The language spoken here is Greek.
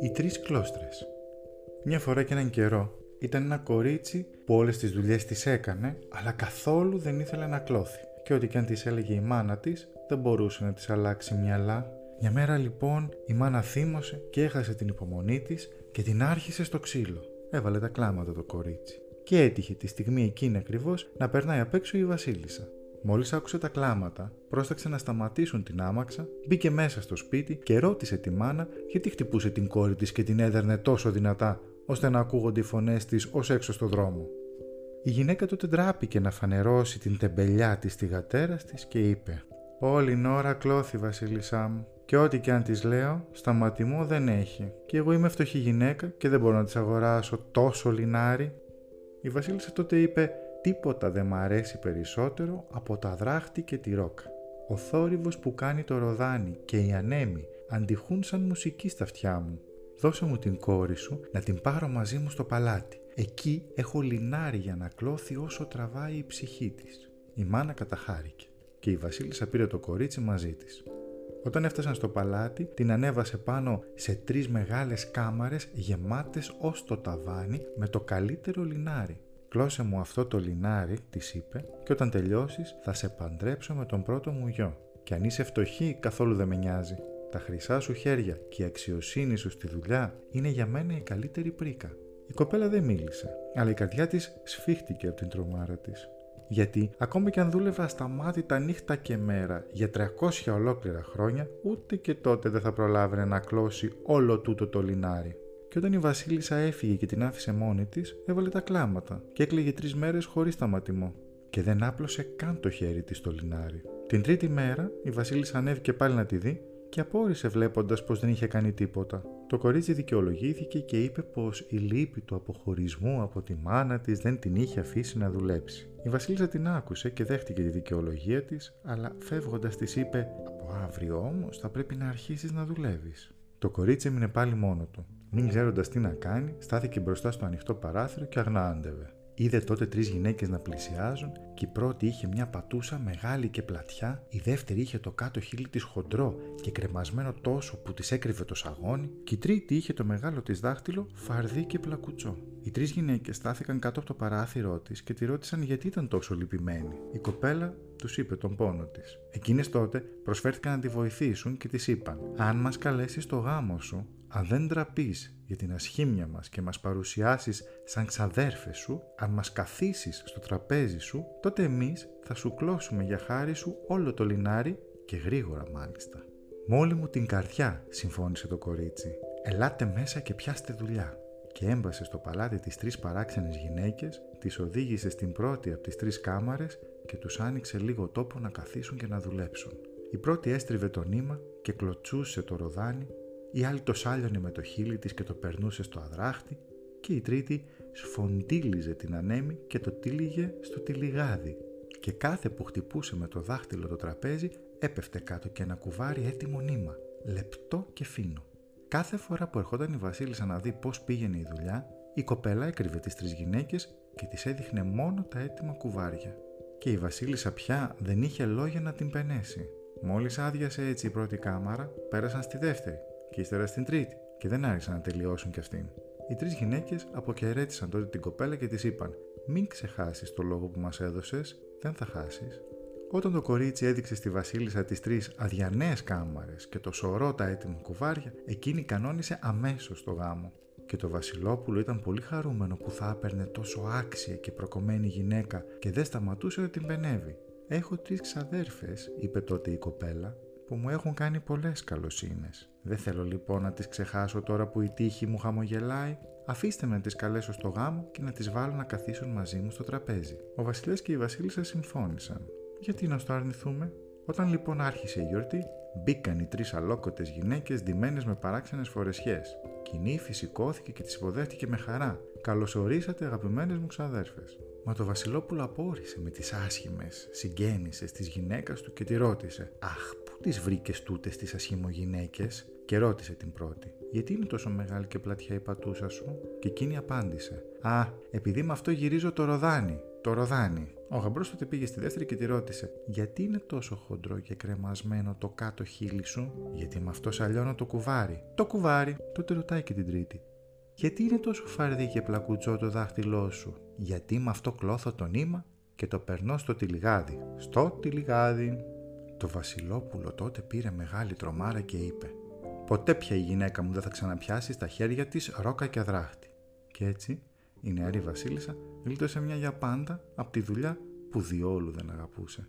Οι τρεις κλώστρες Μια φορά και έναν καιρό ήταν ένα κορίτσι που όλες τις δουλειές τις έκανε, αλλά καθόλου δεν ήθελε να κλώθει. Και ό,τι και αν της έλεγε η μάνα της, δεν μπορούσε να της αλλάξει μυαλά. Μια μέρα λοιπόν η μάνα θύμωσε και έχασε την υπομονή της και την άρχισε στο ξύλο. Έβαλε τα κλάματα το κορίτσι. Και έτυχε τη στιγμή εκείνη ακριβώς να περνάει απ' έξω η Βασίλισσα. Μόλις άκουσε τα κλάματα, πρόσταξε να σταματήσουν την άμαξα, μπήκε μέσα στο σπίτι και ρώτησε τη μάνα γιατί χτυπούσε την κόρη της και την έδερνε τόσο δυνατά, ώστε να ακούγονται οι φωνές της ως έξω στο δρόμο. Η γυναίκα τότε ντράπηκε να φανερώσει την τεμπελιά της στη γατέρα της και είπε: Όλη η ώρα κλώθη, Βασίλισσά μου. Και ό,τι και αν της λέω, στα μου δεν έχει. Και εγώ είμαι φτωχή γυναίκα και δεν μπορώ να της αγοράσω τόσο λινάρι. Η Βασίλισσα τότε είπε: Τίποτα δεν μ' αρέσει περισσότερο από τα δράχτη και τη ρόκα. Ο θόρυβος που κάνει το ροδάνι και η ανέμη αντιχούν σαν μουσική στα αυτιά μου. Δώσε μου την κόρη σου να την πάρω μαζί μου στο παλάτι. Εκεί έχω λινάρι για να κλώθει όσο τραβάει η ψυχή της. Η μάνα καταχάρηκε και η βασίλισσα πήρε το κορίτσι μαζί της. Όταν έφτασαν στο παλάτι, την ανέβασε πάνω σε τρεις μεγάλες κάμαρες γεμάτες ως το ταβάνι με το καλύτερο λινάρι. «Κλώσε μου αυτό το λινάρι», της είπε, «και όταν τελειώσεις θα σε παντρέψω με τον πρώτο μου γιο. Και αν είσαι φτωχή, καθόλου δεν με νοιάζει. Τα χρυσά σου χέρια και η αξιοσύνη σου στη δουλειά είναι για μένα η καλύτερη πρίκα». Η κοπέλα δεν μίλησε, αλλά η καρδιά της σφίχτηκε από την τρομάρα της. Γιατί ακόμα και αν δούλευα τα νύχτα και μέρα για 300 ολόκληρα χρόνια, ούτε και τότε δεν θα προλάβαινε να κλώσει όλο τούτο το λινάρι. Και όταν η Βασίλισσα έφυγε και την άφησε μόνη της, έβαλε τα κλάματα και έκλαιγε τρεις μέρες χωρίς σταματημό. Και δεν άπλωσε καν το χέρι της στο λινάρι. Την τρίτη μέρα η Βασίλισσα ανέβηκε πάλι να τη δει και απόρρισε βλέποντας πως δεν είχε κάνει τίποτα. Το κορίτσι δικαιολογήθηκε και είπε πως η λύπη του αποχωρισμού από τη μάνα της δεν την είχε αφήσει να δουλέψει. Η Βασίλισσα την άκουσε και δέχτηκε τη δικαιολογία της, αλλά φεύγοντας της είπε: Από αύριο όμως θα πρέπει να αρχίσεις να δουλεύεις. Το κορίτσι έμεινε πάλι μόνο του. Μην ξέροντας τι να κάνει, στάθηκε μπροστά στο ανοιχτό παράθυρο και αγνάντευε. Είδε τότε τρεις γυναίκες να πλησιάζουν και η πρώτη είχε μια πατούσα μεγάλη και πλατιά, η δεύτερη είχε το κάτω χείλη της χοντρό και κρεμασμένο τόσο που της έκρυβε το σαγόνι, και η τρίτη είχε το μεγάλο της δάχτυλο φαρδί και πλακουτσό. Οι τρεις γυναίκες στάθηκαν κάτω από το παράθυρό της και τη ρώτησαν γιατί ήταν τόσο λυπημένη. Η κοπέλα τους είπε τον πόνο της. Εκείνες τότε προσφέρθηκαν να τη βοηθήσουν και της είπαν: Αν μας καλέσεις στο γάμο σου, αν δεν τραπείς για την ασχήμια μας και μας παρουσιάσεις σαν ξαδέρφες σου, αν μας καθίσεις στο τραπέζι σου, τότε εμείς θα σου κλώσουμε για χάρη σου όλο το λινάρι και γρήγορα μάλιστα. «Μόλι μου την καρδιά», συμφώνησε το κορίτσι. «Ελάτε μέσα και πιάστε δουλειά». Και έμπασε στο παλάτι τις τρεις παράξενες γυναίκες, τις οδήγησε στην πρώτη από τις τρεις κάμαρες και τους άνοιξε λίγο τόπο να καθίσουν και να δουλέψουν. Η πρώτη έστριβε το νήμα και κλωτσούσε το ροδάνι η άλλη το σάλιωνε με το χείλι της και το περνούσε στο αδράχτη και η τρίτη σφοντίλιζε την ανέμη και το τύλιγε στο τυλιγάδι και κάθε που χτυπούσε με το δάχτυλο το τραπέζι έπεφτε κάτω και ένα κουβάρι έτοιμο νήμα, λεπτό και φίνο. Κάθε φορά που ερχόταν η Βασίλισσα να δει πώς πήγαινε η δουλειά, η κοπέλα έκρυβε τις τρεις γυναίκες και τις έδειχνε μόνο τα έτοιμα κουβάρια. Και η Βασίλισσα πια δεν είχε λόγια να την πενέσει. Μόλις άδειασε έτσι η πρώτη κάμαρα, πέρασαν στη δεύτερη και ύστερα στην τρίτη, και δεν άρχισαν να τελειώσουν κι αυτήν. Οι τρεις γυναίκες αποχαιρέτησαν τότε την κοπέλα και της είπαν: Μην ξεχάσεις το λόγο που μας έδωσες, δεν θα χάσεις. Όταν το κορίτσι έδειξε στη Βασίλισσα τις τρεις αδιανέ κάμαρες και το σωρό τα έτοιμα κουβάρια, εκείνη κανόνισε αμέσως το γάμο. Και το Βασιλόπουλο ήταν πολύ χαρούμενο που θα έπαιρνε τόσο άξια και προκομμένη γυναίκα και δεν σταματούσε να την πενεύει. Έχω τρεις ξαδέρφες, είπε τότε η κοπέλα, που μου έχουν κάνει πολλές καλοσύνες. Δεν θέλω λοιπόν να τις ξεχάσω τώρα που η τύχη μου χαμογελάει. Αφήστε με να τις καλέσω στο γάμο και να τις βάλω να καθίσουν μαζί μου στο τραπέζι. Ο βασιλιάς και η βασίλισσα συμφώνησαν. Γιατί να στο αρνηθούμε; Όταν λοιπόν άρχισε η γιορτή, μπήκαν οι τρεις αλόκοτες γυναίκες ντυμένες με παράξενες φορεσιές. Κοινή φυσικώθηκε και τις υποδέχτηκε με χαρά. Καλωσορίσατε αγαπημένες μου ξαδέρφες. Μα το Βασιλόπουλο απόρρισε με τις άσχημες συγγέννησες της γυναίκας του και τη ρώτησε «Αχ, πού τις βρήκες τούτες τις ασχημογυναίκες» και ρώτησε την πρώτη «Γιατί είναι τόσο μεγάλη και πλατιά η πατούσα σου» και εκείνη απάντησε «Α, επειδή με αυτό γυρίζω το ροδάνι» το ροδάνι. Ο γαμπρός τότε πήγε στη δεύτερη και τη ρώτησε: Γιατί είναι τόσο χοντρό και κρεμασμένο το κάτω χείλη σου, Γιατί με αυτό σαλιώνω το κουβάρι. Το κουβάρι. Τότε ρωτάει και την τρίτη: Γιατί είναι τόσο φαρδί και πλακουτσό το δάχτυλό σου, Γιατί με αυτό κλώθω το νήμα και το περνώ στο τυλιγάδι. Στο τυλιγάδι. Το Βασιλόπουλο τότε πήρε μεγάλη τρομάρα και είπε: Ποτέ πια η γυναίκα μου δεν θα ξαναπιάσει στα χέρια της ρόκα και δράχτη. Και έτσι η νεαρή Βασίλισσα γλίτωσε μια για πάντα από τη δουλειά που διόλου δεν αγαπούσε.